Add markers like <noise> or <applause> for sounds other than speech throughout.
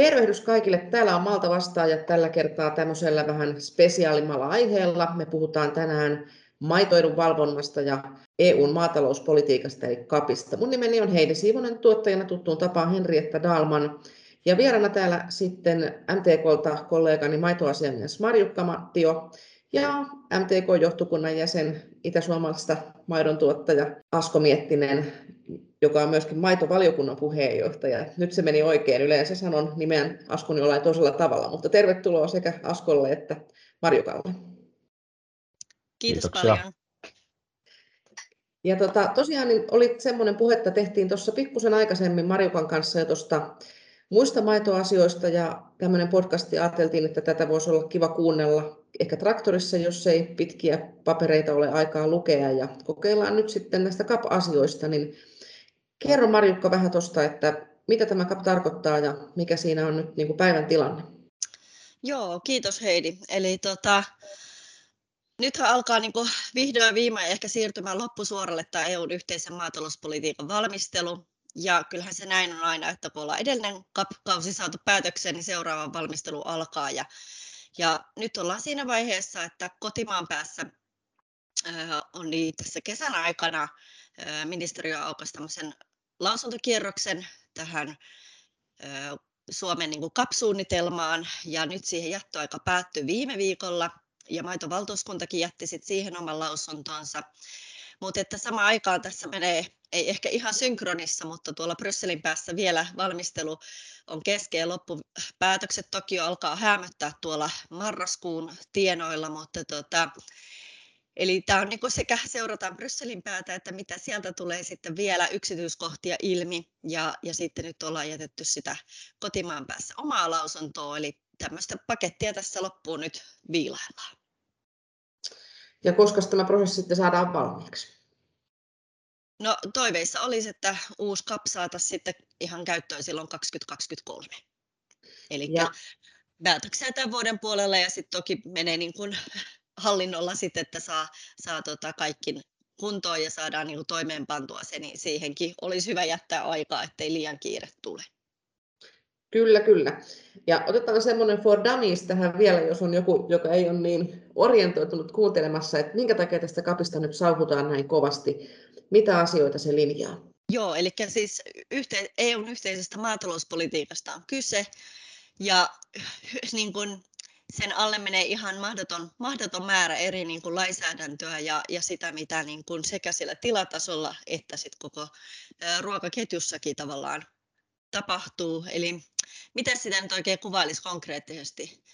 Tervehdys kaikille. Täällä on Malta vastaaja tällä kertaa tämmöisellä vähän spesiaalimalla aiheella. Me puhutaan tänään maitoidun valvonnasta ja EUn maatalouspolitiikasta eli KAPista. Mun nimeni on Heidi Siivonen, tuottajana tuttuun tapaan Henrietta Dalman. Ja vieraana täällä sitten MTKlta kollegani maitoasiamies Marjukka Mattio ja MTK-johtokunnan jäsen Itä-Suomalaisesta maidon tuottaja Asko Miettinen, joka on myöskin maitovaliokunnan puheenjohtaja. Nyt se meni oikein. Yleensä sanon nimeän Askon jollain toisella tavalla, mutta tervetuloa sekä Askolle että Marjukalle. Kiitos Kiitoksia. paljon. Ja tota, tosiaan niin oli semmoinen puhe, että tehtiin tuossa pikkusen aikaisemmin Marjukan kanssa jo tuosta muista maitoasioista ja tämmöinen podcasti ajateltiin, että tätä voisi olla kiva kuunnella ehkä traktorissa, jos ei pitkiä papereita ole aikaa lukea ja kokeillaan nyt sitten näistä CAP-asioista, niin kerro Marjukka vähän tuosta, että mitä tämä CAP tarkoittaa ja mikä siinä on nyt niin kuin päivän tilanne? Joo, kiitos Heidi. Eli tota, nythän alkaa niin kuin vihdoin viimein ehkä siirtymään loppusuoralle tämä EUn yhteisen maatalouspolitiikan valmistelu. Ja kyllähän se näin on aina, että kun ollaan edellinen kausi saatu päätökseen, niin seuraava valmistelu alkaa. Ja, ja nyt ollaan siinä vaiheessa, että kotimaan päässä on niin tässä kesän aikana ministeriö aukaisi tämmöisen lausuntokierroksen tähän Suomen niin CAP-suunnitelmaan. Ja nyt siihen jättöaika päättyi viime viikolla. Ja maitovaltuuskuntakin jätti sit siihen oman lausuntonsa. Mutta että sama aikaan tässä menee, ei ehkä ihan synkronissa, mutta tuolla Brysselin päässä vielä valmistelu on kesken loppupäätökset toki alkaa hämöttää tuolla marraskuun tienoilla, mutta tota, Eli tämä on niin kuin sekä seurataan Brysselin päätä, että mitä sieltä tulee sitten vielä yksityiskohtia ilmi. Ja, ja sitten nyt ollaan jätetty sitä kotimaan päässä omaa lausuntoa, eli tämmöistä pakettia tässä loppuun nyt viilaillaan. Ja koska tämä prosessi sitten saadaan valmiiksi? No toiveissa olisi, että uusi CAP saataisiin sitten ihan käyttöön silloin 2023. Eli päätöksiä tämän vuoden puolella ja sitten toki menee niin kuin hallinnolla sitten, että saa, saa tota kaikki kuntoon ja saadaan niin toimeenpantua se, niin siihenkin olisi hyvä jättää aikaa, ettei liian kiire tule. Kyllä, kyllä. Ja otetaan semmoinen for dummies tähän vielä, jos on joku, joka ei ole niin orientoitunut kuuntelemassa, että minkä takia tästä kapista nyt sauhutaan näin kovasti. Mitä asioita se linjaa? Joo, eli siis yhte, EUn yhteisestä maatalouspolitiikasta on kyse. Ja niin kuin sen alle menee ihan mahdoton, mahdoton määrä eri niin kuin lainsäädäntöä ja, ja sitä, mitä niin kuin sekä sillä tilatasolla että sit koko ruokaketjussakin tavallaan tapahtuu. Eli miten sitä nyt oikein kuvailisi konkreettisesti?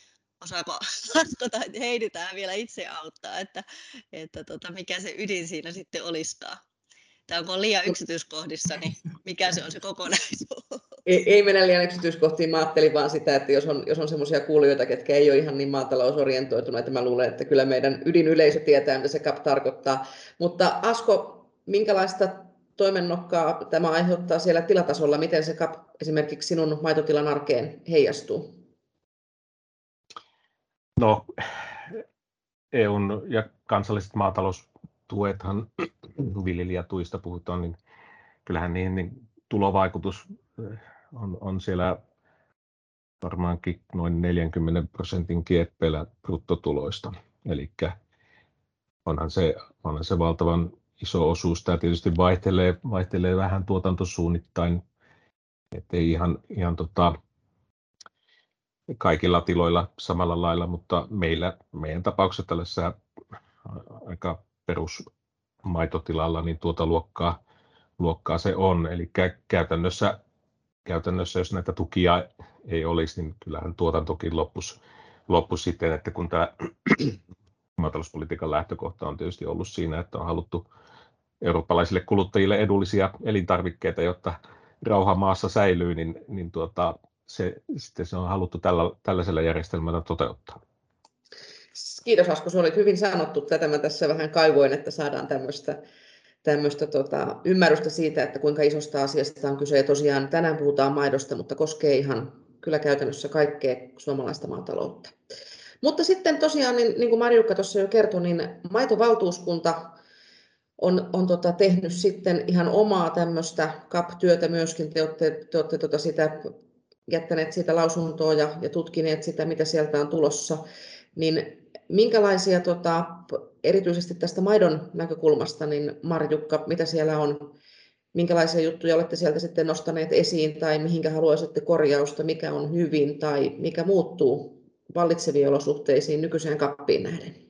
Osaako <laughs> Asko tai Heidi vielä itse auttaa, että, että tota, mikä se ydin siinä sitten olisikaan? Tai onko liian yksityiskohdissa, niin mikä se on se kokonaisuus? Ei, ei mennä liian yksityiskohtiin, mä ajattelin vaan sitä, että jos on, jos on semmoisia kuulijoita, ketkä ei ole ihan niin maatalousorientoituneita, mä luulen, että kyllä meidän ydinyleisö tietää, mitä se CAP tarkoittaa. Mutta Asko, minkälaista toimennokkaa tämä aiheuttaa siellä tilatasolla? Miten se CAP esimerkiksi sinun maitotilan arkeen heijastuu? No, EUn ja kansalliset maataloustuethan, viljelijätuista puhutaan, niin kyllähän niihin niin tulovaikutus on, on siellä varmaankin noin 40 prosentin kieppeillä bruttotuloista. Eli onhan se, onhan se valtavan iso osuus. Tämä tietysti vaihtelee, vaihtelee vähän tuotantosuunnittain, ettei ihan, ihan tota, kaikilla tiloilla samalla lailla, mutta meillä, meidän tapauksessa tällaisessa aika perusmaitotilalla, niin tuota luokkaa, luokkaa se on. Eli käytännössä käytännössä, jos näitä tukia ei olisi, niin kyllähän tuotantokin loppuisi, loppuisi sitten, että kun tämä <clears throat> maatalouspolitiikan lähtökohta on tietysti ollut siinä, että on haluttu eurooppalaisille kuluttajille edullisia elintarvikkeita, jotta rauha maassa säilyy, niin, niin tuota, se, sitten se on haluttu tällä, tällaisella järjestelmällä toteuttaa. Kiitos Asko, se oli hyvin sanottu. Tätä mä tässä vähän kaivoin, että saadaan tämmöistä tämmöistä tota, ymmärrystä siitä, että kuinka isosta asiasta on kyse. Ja tosiaan tänään puhutaan maidosta, mutta koskee ihan kyllä käytännössä kaikkea suomalaista maataloutta. Mutta sitten tosiaan, niin, niin kuin Marjukka tuossa jo kertoi, niin maitovaltuuskunta on, on tota, tehnyt sitten ihan omaa tämmöistä CAP-työtä myöskin. Te olette, te olette tota sitä jättäneet siitä lausuntoa ja, ja tutkineet sitä, mitä sieltä on tulossa, niin minkälaisia, tota, erityisesti tästä maidon näkökulmasta, niin Marjukka, mitä siellä on, minkälaisia juttuja olette sieltä sitten nostaneet esiin tai mihinkä haluaisitte korjausta, mikä on hyvin tai mikä muuttuu vallitseviin olosuhteisiin nykyiseen kappiin nähden?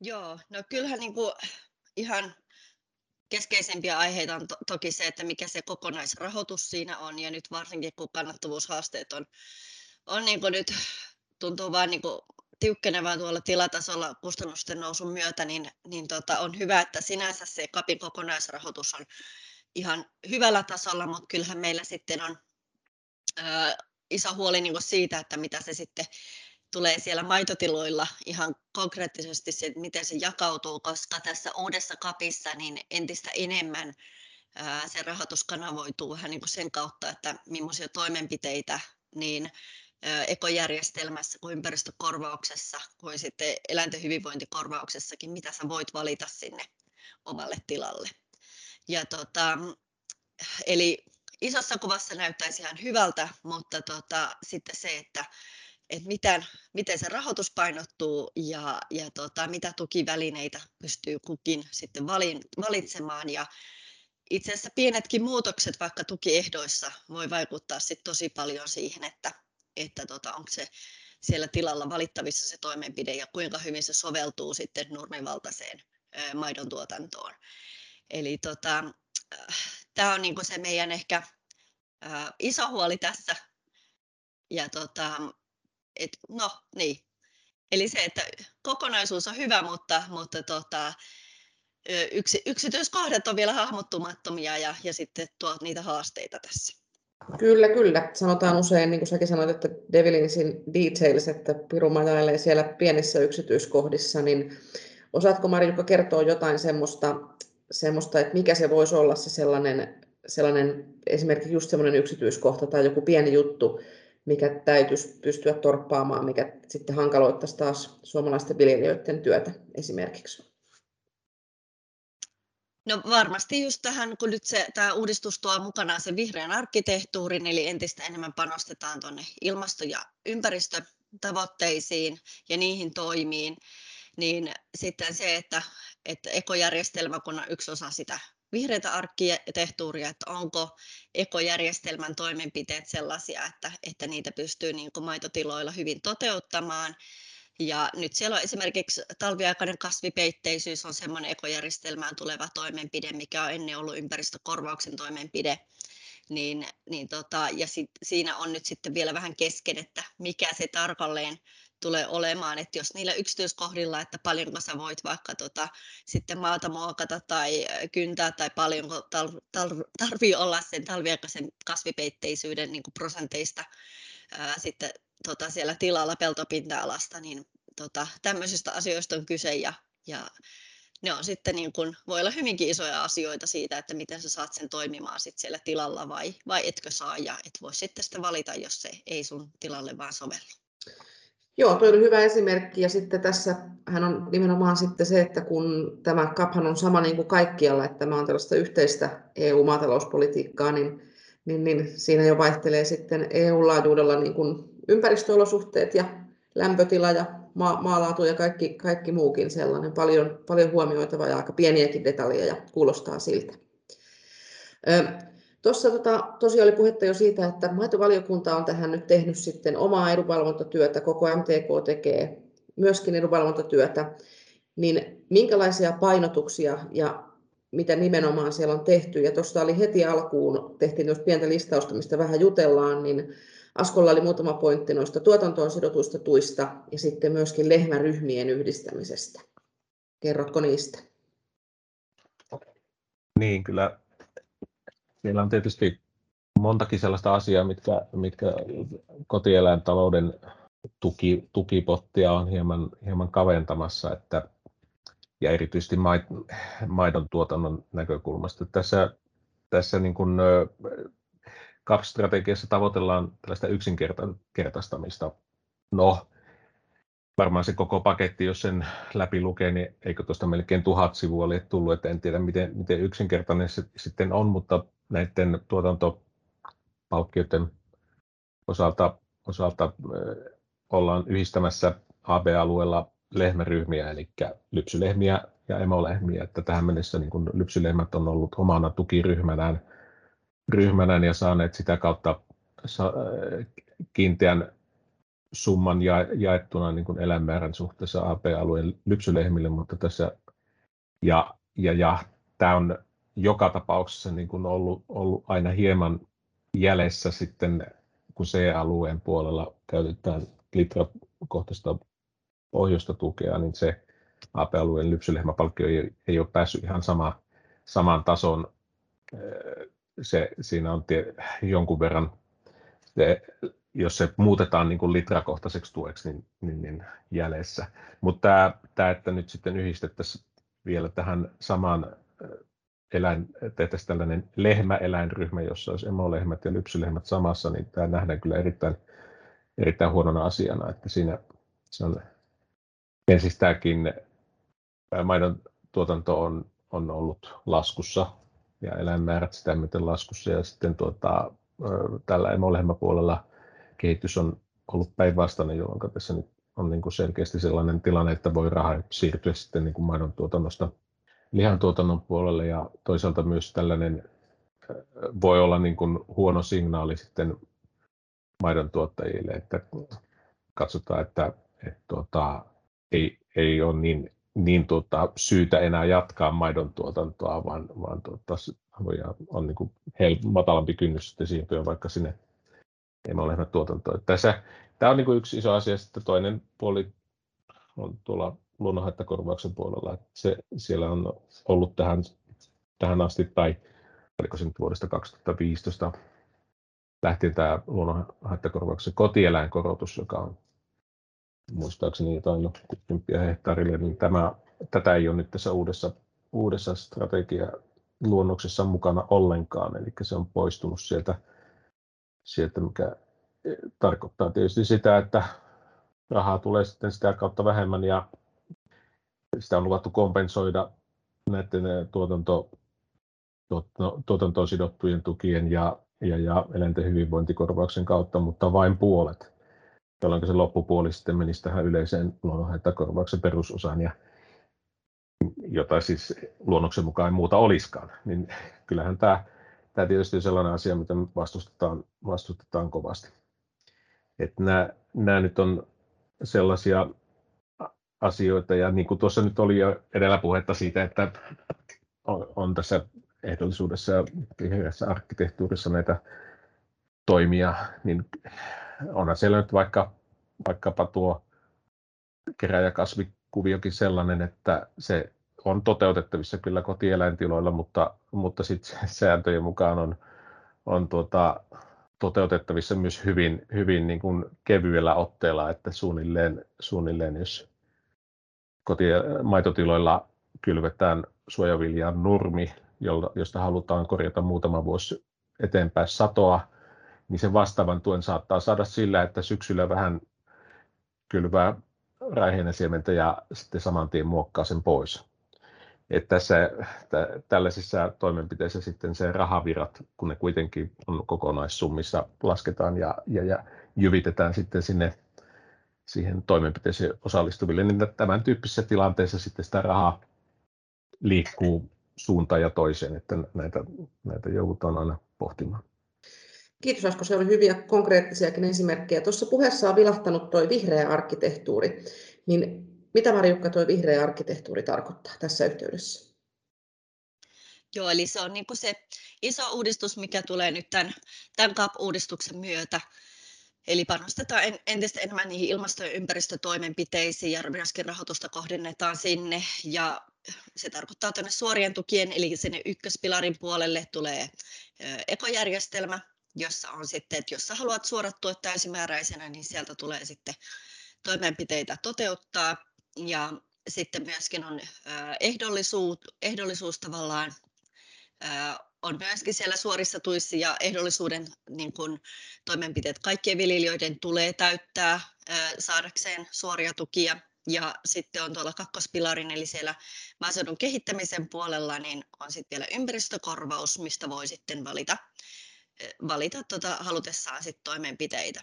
Joo, no kyllähän niin kuin ihan keskeisempiä aiheita on to- toki se, että mikä se kokonaisrahoitus siinä on, ja nyt varsinkin kun kannattavuushaasteet on, on niin kuin nyt tuntuu vaan niin kuin tiukkenevaa tuolla tilatasolla kustannusten nousun myötä, niin, niin tota, on hyvä, että sinänsä se kapin kokonaisrahoitus on ihan hyvällä tasolla, mutta kyllähän meillä sitten on ää, iso huoli niin siitä, että mitä se sitten tulee siellä maitotiloilla ihan konkreettisesti se, miten se jakautuu, koska tässä uudessa kapissa niin entistä enemmän ää, se rahoitus kanavoituu vähän niin sen kautta, että millaisia toimenpiteitä niin ekojärjestelmässä kuin ympäristökorvauksessa kuin sitten eläinten hyvinvointikorvauksessakin, mitä sä voit valita sinne omalle tilalle. Ja tota, eli isossa kuvassa näyttäisi ihan hyvältä, mutta tota, sitten se, että että miten, miten se rahoitus painottuu ja, ja tota, mitä tukivälineitä pystyy kukin sitten valitsemaan. Ja itse asiassa pienetkin muutokset vaikka tukiehdoissa voi vaikuttaa sit tosi paljon siihen, että, että tota, onko se siellä tilalla valittavissa se toimenpide ja kuinka hyvin se soveltuu sitten nurmivaltaiseen maidon tuotantoon. Eli tota, tämä on niinku se meidän ehkä ää, iso huoli tässä. Ja tota, et, no niin. Eli se, että kokonaisuus on hyvä, mutta, mutta tota, yksi, yksityiskohdat on vielä hahmottumattomia ja, ja sitten tuo niitä haasteita tässä. Kyllä, kyllä. Sanotaan usein, niin kuin säkin sanoit, että devilin details, että piru majailee siellä pienissä yksityiskohdissa, niin osaatko Marjukka kertoa jotain semmoista, semmoista, että mikä se voisi olla se sellainen, sellainen esimerkiksi just semmoinen yksityiskohta tai joku pieni juttu, mikä täytyisi pystyä torppaamaan, mikä sitten hankaloittaisi taas suomalaisten viljelijöiden työtä esimerkiksi? No varmasti just tähän, kun nyt se, tämä uudistus tuo mukanaan sen vihreän arkkitehtuurin, eli entistä enemmän panostetaan tuonne ilmasto- ja ympäristötavoitteisiin ja niihin toimiin, niin sitten se, että, että ekojärjestelmä, kun on yksi osa sitä vihreitä arkkitehtuuria, että onko ekojärjestelmän toimenpiteet sellaisia, että, että niitä pystyy niin kuin maitotiloilla hyvin toteuttamaan. Ja nyt siellä on esimerkiksi talviaikainen kasvipeitteisyys on semmoinen ekojärjestelmään tuleva toimenpide, mikä on ennen ollut ympäristökorvauksen toimenpide. Niin, niin tota, ja sit, siinä on nyt sitten vielä vähän kesken, että mikä se tarkalleen tulee olemaan, että jos niillä yksityiskohdilla, että paljonko sä voit vaikka tota, sitten maata muokata tai kyntää tai paljonko tar- tar- tarvii olla sen talviaikaisen kasvipeitteisyyden niin prosenteista ää, sitten tota, siellä tilalla peltopinta-alasta, niin tota, tämmöisistä asioista on kyse ja, ja ne on sitten niin kun, voi olla hyvinkin isoja asioita siitä, että miten sä saat sen toimimaan sit siellä tilalla vai, vai etkö saa ja et voi sitten sitä valita, jos se ei sun tilalle vaan sovellu. Joo, tuo oli hyvä esimerkki ja sitten tässä hän on nimenomaan sitten se, että kun tämä CAPhan on sama niin kuin kaikkialla, että tämä on tällaista yhteistä EU-maatalouspolitiikkaa, niin, niin, niin siinä jo vaihtelee sitten EU-laajuudella niin kuin ympäristöolosuhteet ja lämpötila ja maa, maalaatu ja kaikki, kaikki muukin sellainen. Paljon, paljon huomioitavaa ja aika pieniäkin detaljeja kuulostaa siltä. Tuossa tota, tosiaan oli puhetta jo siitä, että maitovaliokunta on tähän nyt tehnyt sitten omaa edunvalvontatyötä, koko MTK tekee myöskin edunvalvontatyötä, niin minkälaisia painotuksia ja mitä nimenomaan siellä on tehty. Ja tuossa oli heti alkuun, tehtiin myös pientä listausta, mistä vähän jutellaan, niin Askolla oli muutama pointti noista tuotantoon sidotuista tuista ja sitten myöskin lehmäryhmien yhdistämisestä. Kerrotko niistä? Niin, kyllä siellä on tietysti montakin sellaista asiaa, mitkä, mitkä kotieläintalouden tuki, tukipottia on hieman, hieman kaventamassa, että, ja erityisesti maidon tuotannon näkökulmasta. Tässä, tässä niin kuin, CAP-strategiassa tavoitellaan tällaista yksinkertaistamista. No, varmaan se koko paketti, jos sen läpi lukee, niin eikö tuosta melkein tuhat sivua ole tullut, että en tiedä miten, miten yksinkertainen se sitten on, mutta näiden tuotanto palkkioiden osalta, osalta ollaan yhdistämässä AB-alueella lehmäryhmiä, eli lypsylehmiä ja emolehmiä, että tähän mennessä niin kun lypsylehmät on ollut omana tukiryhmänään ryhmänään ja saaneet sitä kautta kiinteän summan ja, jaettuna niin kuin eläinmäärän suhteessa AP-alueen lypsylehmille, mutta tässä ja, ja, ja tämä on joka tapauksessa niin kuin ollut, ollut aina hieman jäljessä sitten, kun C-alueen puolella käytetään litrakohtaista pohjoista tukea, niin se AP-alueen lypsylehmäpalkkio ei, ei ole päässyt ihan sama, saman tason. Se, siinä on tie, jonkun verran se jos se muutetaan niin kuin litrakohtaiseksi tueksi, niin, niin, niin jäljessä. Mutta tämä, että nyt sitten yhdistettäisiin vielä tähän samaan eläin, tehtäisiin tällainen lehmäeläinryhmä, jossa olisi emolehmät ja lypsylehmät samassa, niin tämä nähdään kyllä erittäin, erittäin huonona asiana, että siinä se on ensistääkin maidon tuotanto on, on ollut laskussa ja eläinmäärät sitä myöten laskussa. Ja sitten tuota, tällä emolehmäpuolella kehitys on ollut päinvastainen, jolloin tässä nyt on niin kuin selkeästi sellainen tilanne, että voi raha siirtyä sitten niin kuin maidon tuotannosta lihantuotannon puolelle. Ja toisaalta myös tällainen voi olla niin kuin huono signaali sitten maidon tuottajille, että katsotaan, että, että tuota, ei, ei ole niin, niin tuota, syytä enää jatkaa maidon tuotantoa, vaan, vaan tuota, on niin kuin hel, matalampi kynnys sitten siirtyä vaikka sinne tuotantoa. Tässä, tämä on niin kuin yksi iso asia. Sitten toinen puoli on tuolla luonnonhaittakorvauksen puolella. Se, siellä on ollut tähän, tähän asti, tai oliko se nyt vuodesta 2015 lähtien tämä luonnonhaittakorvauksen kotieläinkorotus, joka on muistaakseni jotain 60 hehtaarille, niin tämä, tätä ei ole nyt tässä uudessa, uudessa strategia luonnoksessa mukana ollenkaan, eli se on poistunut sieltä sieltä, mikä eh, tarkoittaa tietysti sitä, että rahaa tulee sitten sitä kautta vähemmän ja sitä on luvattu kompensoida näiden eh, tuotanto, tuotantoon sidottujen tukien ja, ja, ja eläinten hyvinvointikorvauksen kautta, mutta vain puolet, jolloin se loppupuoli sitten menisi tähän yleiseen luonnonhaittakorvauksen perusosaan, ja, jota siis luonnoksen mukaan ei muuta olisikaan. Niin kyllähän tämä tämä tietysti on sellainen asia, mitä vastustetaan, vastustetaan kovasti. Että nämä, nämä nyt on sellaisia asioita, ja niin kuin tuossa nyt oli jo edellä puhetta siitä, että on, on tässä ehdollisuudessa ja arkkitehtuurissa näitä toimia, niin onhan siellä nyt vaikka, vaikkapa tuo keräjäkasvikuviokin sellainen, että se on toteutettavissa kyllä kotieläintiloilla, mutta, mutta sitten <laughs> sääntöjen mukaan on, on tuota, toteutettavissa myös hyvin, hyvin niin kuin kevyellä otteella, että suunnilleen, suunnilleen jos koti- maitotiloilla kylvetään suojaviljan nurmi, josta halutaan korjata muutama vuosi eteenpäin satoa, niin sen vastaavan tuen saattaa saada sillä, että syksyllä vähän kylvää raiheen siementä ja sitten saman tien muokkaa sen pois että tässä tä, tällaisissa toimenpiteissä sitten se rahavirat, kun ne kuitenkin on kokonaissummissa, lasketaan ja, ja, ja jyvitetään sitten sinne siihen toimenpiteeseen osallistuville, niin tämän tyyppisessä tilanteessa sitten sitä rahaa liikkuu suuntaan ja toiseen, että näitä, näitä joudutaan aina pohtimaan. Kiitos Asko, se oli hyviä konkreettisiakin esimerkkejä. Tuossa puheessa on vilahtanut tuo vihreä arkkitehtuuri, niin mitä Marjukka tuo vihreä arkkitehtuuri tarkoittaa tässä yhteydessä? Joo, eli se on niin se iso uudistus, mikä tulee nyt tämän, tämän CAP-uudistuksen myötä. Eli panostetaan entistä enemmän niihin ilmasto- ja ympäristötoimenpiteisiin ja myöskin rahoitusta kohdennetaan sinne. Ja se tarkoittaa tuonne suorien tukien, eli sinne ykköspilarin puolelle tulee ekojärjestelmä, jossa on sitten, että jos sä haluat suorat tuet täysimääräisenä, niin sieltä tulee sitten toimenpiteitä toteuttaa ja sitten myöskin on ehdollisuus, ehdollisuus tavallaan on myöskin siellä suorissa tuissa ja ehdollisuuden niin kun, toimenpiteet kaikkien viljelijöiden tulee täyttää saadakseen suoria tukia. Ja sitten on tuolla kakkospilarin, eli siellä maaseudun kehittämisen puolella, niin on sitten vielä ympäristökorvaus, mistä voi sitten valita valita tuota, halutessaan sit toimenpiteitä.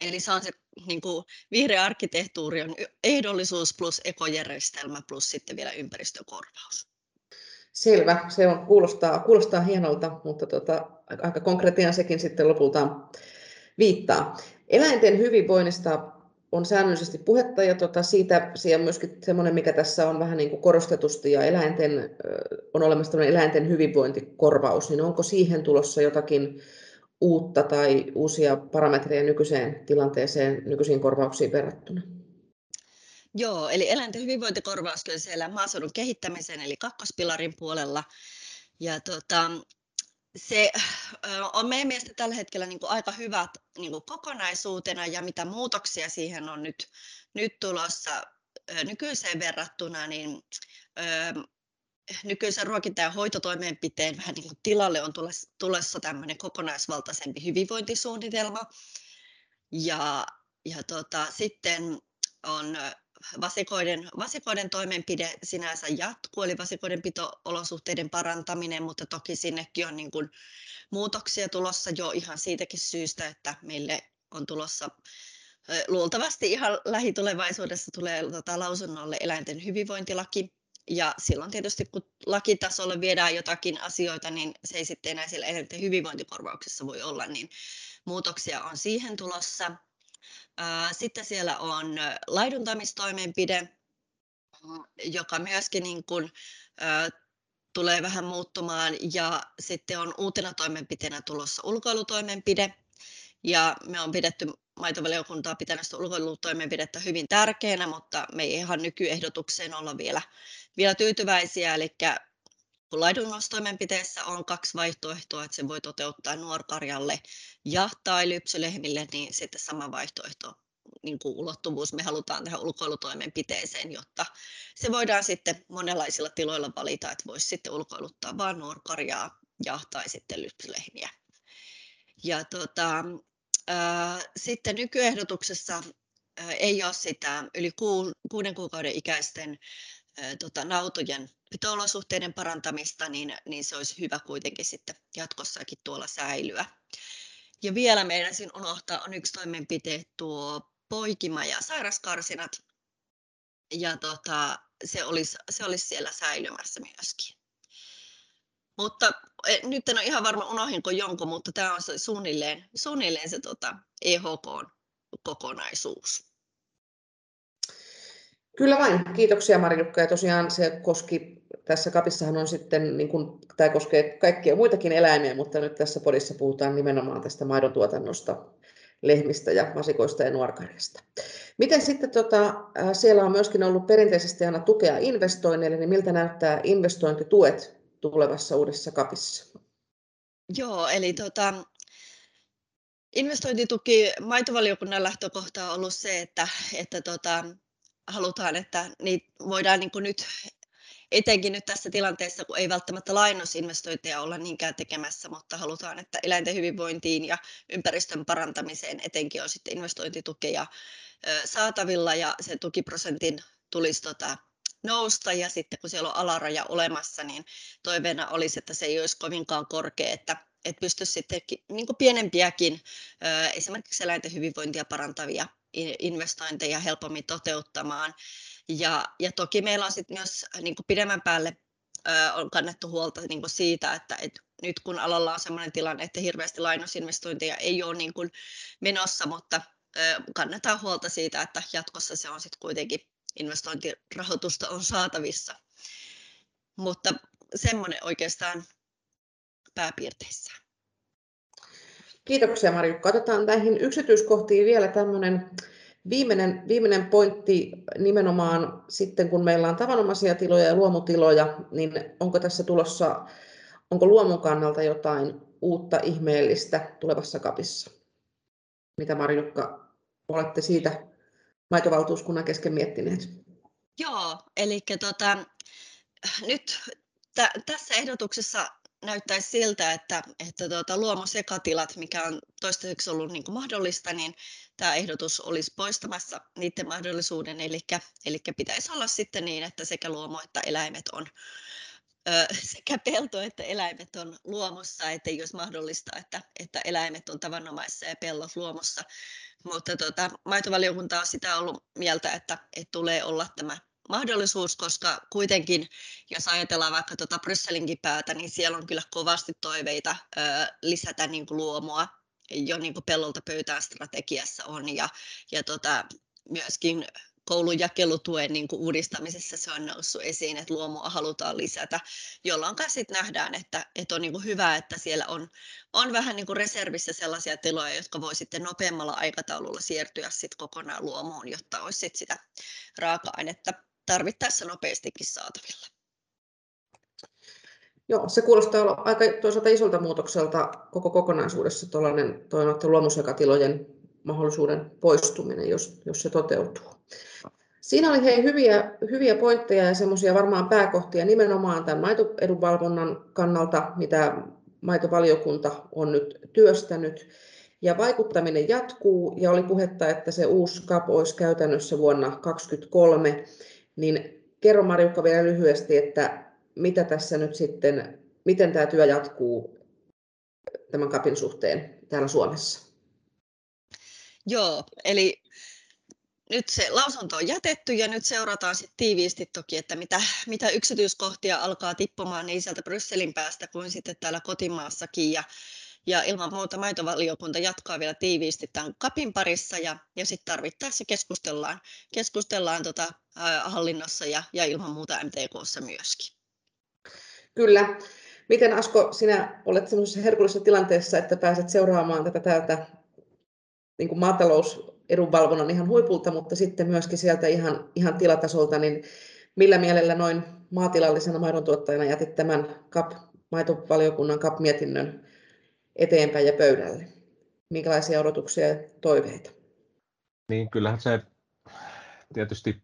Eli se on se niin kuin, vihreä arkkitehtuuri on ehdollisuus plus ekojärjestelmä plus sitten vielä ympäristökorvaus. Selvä, se on, kuulostaa, kuulostaa hienolta, mutta tota, aika konkreettinen sekin sitten lopulta viittaa. Eläinten hyvinvoinnista on säännöllisesti puhetta ja tota, siitä on myöskin semmoinen, mikä tässä on vähän niin kuin korostetusti ja eläinten, on olemassa eläinten hyvinvointikorvaus, niin onko siihen tulossa jotakin uutta tai uusia parametreja nykyiseen tilanteeseen, nykyisiin korvauksiin verrattuna? Joo, eli eläinten hyvinvointikorvaus on siellä maaseudun kehittämisen eli kakkospilarin puolella. Ja tota, se on meidän mielestä tällä hetkellä niin kuin aika hyvät niin kuin kokonaisuutena ja mitä muutoksia siihen on nyt, nyt tulossa nykyiseen verrattuna, niin nykyisen ruokinta- ja hoitotoimenpiteen vähän niin kuin tilalle on tulossa tämmöinen kokonaisvaltaisempi hyvinvointisuunnitelma. Ja, ja tota, sitten on vasikoiden, vasikoiden toimenpide sinänsä jatkuu, eli vasikoiden pito-olosuhteiden parantaminen, mutta toki sinnekin on niin kuin muutoksia tulossa jo ihan siitäkin syystä, että meille on tulossa luultavasti ihan lähitulevaisuudessa tulee tota, lausunnolle eläinten hyvinvointilaki, ja silloin tietysti kun lakitasolla viedään jotakin asioita, niin se ei sitten enää siellä eläinten hyvinvointikorvauksessa voi olla, niin muutoksia on siihen tulossa. Sitten siellä on laiduntamistoimenpide, joka myöskin niin kuin, tulee vähän muuttumaan ja sitten on uutena toimenpiteenä tulossa ulkoilutoimenpide. Ja me on pidetty maitovaliokuntaa pitänyt sitä ulkoilutoimenpidettä hyvin tärkeänä, mutta me ei ihan nykyehdotukseen olla vielä, vielä tyytyväisiä. Eli laidunnostoimenpiteessä on kaksi vaihtoehtoa, että se voi toteuttaa nuorkarjalle ja tai lypsylehmille, niin sitten sama vaihtoehto niin kuin ulottuvuus me halutaan tähän ulkoilutoimenpiteeseen, jotta se voidaan sitten monenlaisilla tiloilla valita, että voisi sitten ulkoiluttaa vain nuorkarjaa ja tai sitten lypsylehmiä. Ja tota, ää, sitten nykyehdotuksessa ää, ei ole sitä yli kuuden kuukauden ikäisten tota, nautojen pito-olosuhteiden parantamista, niin, niin se olisi hyvä kuitenkin sitten jatkossakin tuolla säilyä. Ja vielä meidän unohtaa on yksi toimenpite tuo poikima ja sairaskarsinat. Ja tota, se, olisi, se olisi siellä säilymässä myöskin. Mutta e, nyt en ole ihan varma unohinko jonkun, mutta tämä on se suunnilleen, suunnilleen se tota, EHK-kokonaisuus. Kyllä vain. Kiitoksia Marjukka. Ja tosiaan se koski, tässä kapissahan on sitten, niin kuin, tämä koskee kaikkia muitakin eläimiä, mutta nyt tässä podissa puhutaan nimenomaan tästä maidon tuotannosta, lehmistä ja vasikoista ja nuorkarjasta. Miten sitten tota, siellä on myöskin ollut perinteisesti aina tukea investoinneille, niin miltä näyttää investointituet tulevassa uudessa kapissa? Joo, eli tota, investointituki maitovaliokunnan lähtökohta on ollut se, että, että tota, halutaan, että niitä voidaan niin nyt etenkin nyt tässä tilanteessa, kun ei välttämättä lainosinvestointeja olla niinkään tekemässä, mutta halutaan, että eläinten hyvinvointiin ja ympäristön parantamiseen etenkin on sitten investointitukeja saatavilla ja se tukiprosentin tulisi tota, nousta. Ja sitten kun siellä on alaraja olemassa, niin toiveena olisi, että se ei olisi kovinkaan korkea, että, että pystyisi sitten niin pienempiäkin esimerkiksi eläinten hyvinvointia parantavia investointeja helpommin toteuttamaan. Ja, ja toki meillä on sitten myös niin kuin pidemmän päälle ö, on kannettu huolta niin kuin siitä, että et nyt kun alalla on sellainen tilanne, että hirveästi lainosinvestointeja ei ole niin kuin menossa, mutta ö, kannetaan huolta siitä, että jatkossa se on sitten kuitenkin investointirahoitusta on saatavissa. Mutta semmoinen oikeastaan pääpiirteissään. Kiitoksia Marjukka. Otetaan näihin yksityiskohtiin vielä tämmöinen viimeinen, viimeinen pointti nimenomaan sitten, kun meillä on tavanomaisia tiloja ja luomutiloja, niin onko tässä tulossa, onko luomun kannalta jotain uutta ihmeellistä tulevassa kapissa? Mitä Marjukka, olette siitä maitovaltuuskunnan kesken miettineet? Joo, eli tota, nyt t- tässä ehdotuksessa näyttäisi siltä, että, että tuota, luomusekatilat, mikä on toistaiseksi ollut niin kuin mahdollista, niin tämä ehdotus olisi poistamassa niiden mahdollisuuden. Eli, eli pitäisi olla sitten niin, että sekä luomu että eläimet on <laughs> sekä pelto että eläimet on luomussa, että olisi mahdollista, että, että eläimet on tavanomaisessa ja pellot luomussa. Mutta tota, maitovaliokunta on sitä ollut mieltä, että, että tulee olla tämä mahdollisuus, koska kuitenkin, jos ajatellaan vaikka tuota Brysselinkin päätä, niin siellä on kyllä kovasti toiveita ö, lisätä niin kuin luomua jo niin kuin pellolta pöytään strategiassa on. Ja, ja tota, myöskin koulun jakelutuen niin kuin uudistamisessa se on noussut esiin, että luomua halutaan lisätä, jolloin sitten nähdään, että, että on niin kuin hyvä, että siellä on, on vähän niin kuin reservissä sellaisia tiloja, jotka voi sitten nopeammalla aikataululla siirtyä sit kokonaan luomuun, jotta olisi sit sitä raaka-ainetta tarvittaessa nopeastikin saatavilla. Joo, se kuulostaa olla aika toisaalta isolta muutokselta koko kokonaisuudessa tuollainen luomusekatilojen mahdollisuuden poistuminen, jos, jos se toteutuu. Siinä oli hei hyviä, hyviä pointteja ja semmoisia varmaan pääkohtia nimenomaan tämän maitoedunvalvonnan kannalta, mitä maitovaliokunta on nyt työstänyt. Ja vaikuttaminen jatkuu ja oli puhetta, että se uusi CAP olisi käytännössä vuonna 2023. Niin kerro Marjukka vielä lyhyesti, että mitä tässä nyt sitten, miten tämä työ jatkuu tämän CAPin suhteen täällä Suomessa? Joo, eli nyt se lausunto on jätetty ja nyt seurataan sitten tiiviisti toki, että mitä, mitä yksityiskohtia alkaa tippumaan niin sieltä Brysselin päästä kuin sitten täällä kotimaassakin. Ja, ja ilman muuta maitovaliokunta jatkaa vielä tiiviisti tämän kapin parissa ja, ja sitten tarvittaessa keskustellaan, keskustellaan tota, hallinnossa ja, ja ilman muuta MTKssa myöskin. Kyllä. Miten Asko, sinä olet sellaisessa herkullisessa tilanteessa, että pääset seuraamaan tätä täältä niin kuin maatalousedunvalvonnan ihan huipulta, mutta sitten myöskin sieltä ihan, ihan tilatasolta, niin millä mielellä noin maatilallisena maidontuottajana jätit tämän CAP, maitovaliokunnan CAP-mietinnön eteenpäin ja pöydälle? Minkälaisia odotuksia ja toiveita? Niin kyllähän se tietysti,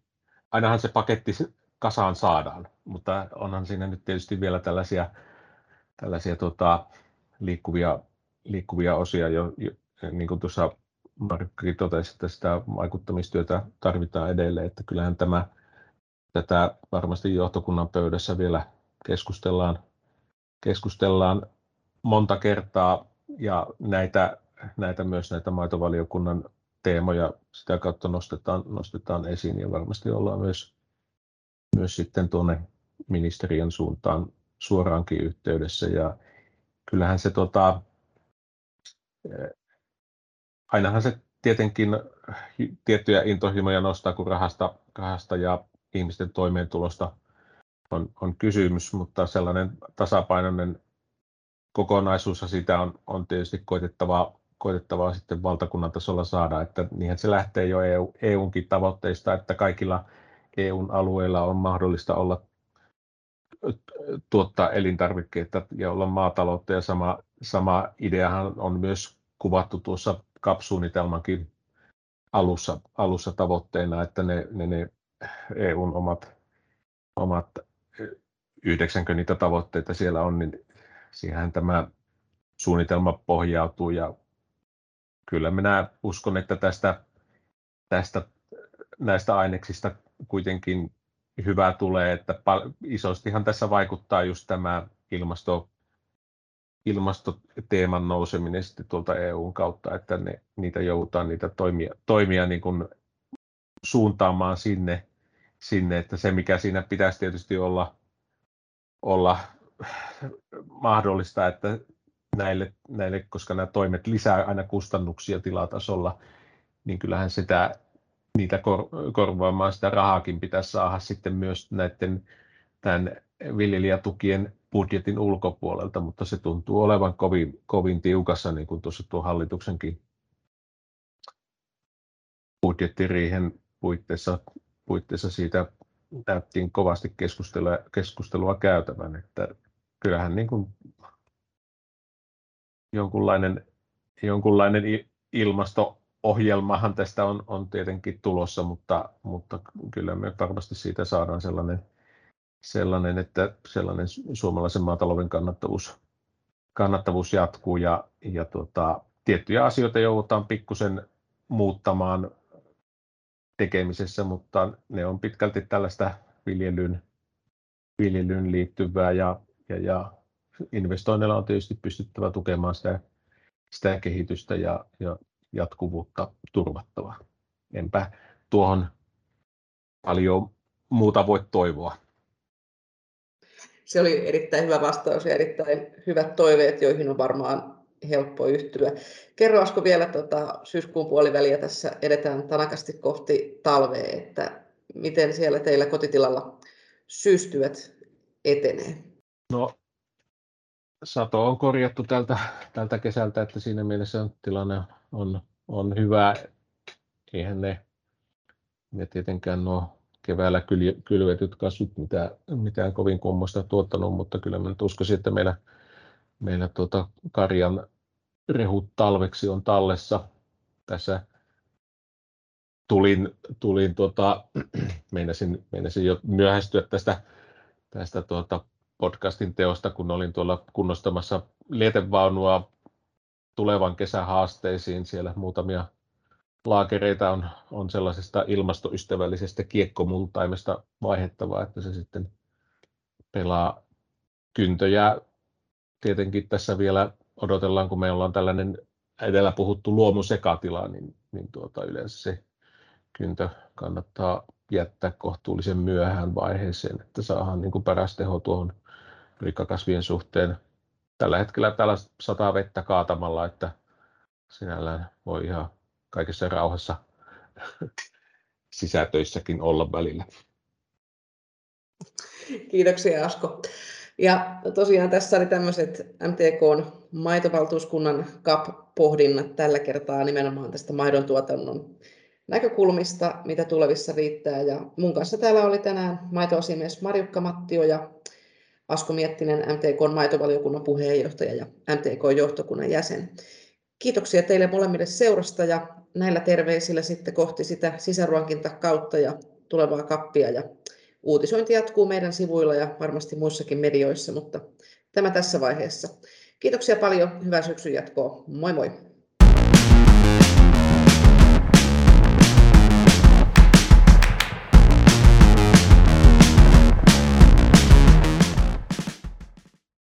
ainahan se paketti kasaan saadaan, mutta onhan siinä nyt tietysti vielä tällaisia, tällaisia tota, liikkuvia, liikkuvia osia, jo, jo, niin kuin tuossa Markki totesi, että sitä vaikuttamistyötä tarvitaan edelleen, että kyllähän tämä, tätä varmasti johtokunnan pöydässä vielä keskustellaan, keskustellaan monta kertaa ja näitä, näitä myös näitä maitovaliokunnan teemoja sitä kautta nostetaan, nostetaan esiin ja varmasti ollaan myös, myös sitten tuonne ministeriön suuntaan suoraankin yhteydessä. Ja kyllähän se tota, ainahan se tietenkin tiettyjä intohimoja nostaa, kun rahasta, rahasta ja ihmisten toimeentulosta on, on kysymys, mutta sellainen tasapainoinen kokonaisuus sitä on, on tietysti koitettavaa, koitettavaa sitten valtakunnan tasolla saada, että niinhän se lähtee jo EU, EUnkin tavoitteista, että kaikilla EUn alueilla on mahdollista olla tuottaa elintarvikkeita ja olla maataloutta. Ja sama, sama ideahan on myös kuvattu tuossa CAP-suunnitelmankin alussa, alussa tavoitteena, että ne, ne, ne EUn omat, omat 90 niitä tavoitteita siellä on, niin siihen tämä suunnitelma pohjautuu ja kyllä minä uskon, että tästä, tästä näistä aineksista kuitenkin hyvää tulee, että isostihan tässä vaikuttaa just tämä ilmasto, ilmastoteeman nouseminen sitten tuolta EUn kautta, että ne, niitä joudutaan niitä toimia, toimia niin kuin suuntaamaan sinne, sinne, että se mikä siinä pitäisi tietysti olla, olla mahdollista, että näille, näille, koska nämä toimet lisää aina kustannuksia tilatasolla, niin kyllähän sitä, niitä kor, korvaamaan sitä rahaakin pitäisi saada sitten myös näiden tämän viljelijätukien budjetin ulkopuolelta, mutta se tuntuu olevan kovin, kovin tiukassa, niin kuin tuossa tuo hallituksenkin budjettiriihen puitteissa, puitteissa siitä näyttiin kovasti keskustelua, keskustelua käytävän, että kyllähän niin kuin jonkunlainen, jonkunlainen ilmasto-ohjelmahan tästä on, on tietenkin tulossa, mutta, mutta kyllä me varmasti siitä saadaan sellainen sellainen, että sellainen suomalaisen maatalouden kannattavuus, kannattavuus jatkuu ja, ja tuota, tiettyjä asioita joudutaan pikkusen muuttamaan tekemisessä, mutta ne on pitkälti tällaista viljelyn viljelyyn liittyvää ja, ja, ja investoinneilla on tietysti pystyttävä tukemaan sitä, sitä kehitystä ja, ja jatkuvuutta turvattava. Enpä tuohon paljon muuta voi toivoa. Se oli erittäin hyvä vastaus ja erittäin hyvät toiveet, joihin on varmaan helppo yhtyä. Kerro Asko vielä tuota, syyskuun puoliväliä tässä edetään tanakasti kohti talvea, että miten siellä teillä kotitilalla syystyöt etenee? No, sato on korjattu tältä, tältä kesältä, että siinä mielessä tilanne on, on hyvä. Eihän ne, ne tietenkään nuo keväällä kylvetyt kasvit mitään, mitään kovin kummoista tuottanut, mutta kyllä mä nyt uskoisin, että meillä, meillä tuota karjan rehut talveksi on tallessa. Tässä tulin, tulin tuota, <clears throat> meinasin, meinasin jo myöhästyä tästä, tästä tuota podcastin teosta, kun olin tuolla kunnostamassa lietevaunua tulevan kesän haasteisiin. Siellä muutamia laakereita on, on sellaisesta ilmastoystävällisestä kiekkomultaimesta vaihettavaa, että se sitten pelaa kyntöjä. Tietenkin tässä vielä odotellaan, kun meillä on tällainen edellä puhuttu luomusekatila, niin, niin tuota, yleensä se kyntö kannattaa jättää kohtuullisen myöhään vaiheeseen, että saadaan niin kuin paras teho tuohon rikkakasvien suhteen. Tällä hetkellä täällä sataa vettä kaatamalla, että sinällään voi ihan kaikessa rauhassa <laughs> sisätöissäkin olla välillä. Kiitoksia Asko. Ja tosiaan tässä oli tämmöiset MTK maitovaltuuskunnan CAP-pohdinnat tällä kertaa nimenomaan tästä maidon tuotannon näkökulmista, mitä tulevissa riittää. Ja mun kanssa täällä oli tänään maitoasiamies Marjukka Mattio ja Asko Miettinen, MTK maitovaliokunnan puheenjohtaja ja MTK-johtokunnan jäsen. Kiitoksia teille molemmille seurasta ja näillä terveisillä sitten kohti sitä sisäruokinta kautta ja tulevaa kappia. Ja uutisointi jatkuu meidän sivuilla ja varmasti muissakin medioissa, mutta tämä tässä vaiheessa. Kiitoksia paljon, hyvää syksyn jatkoa. Moi moi!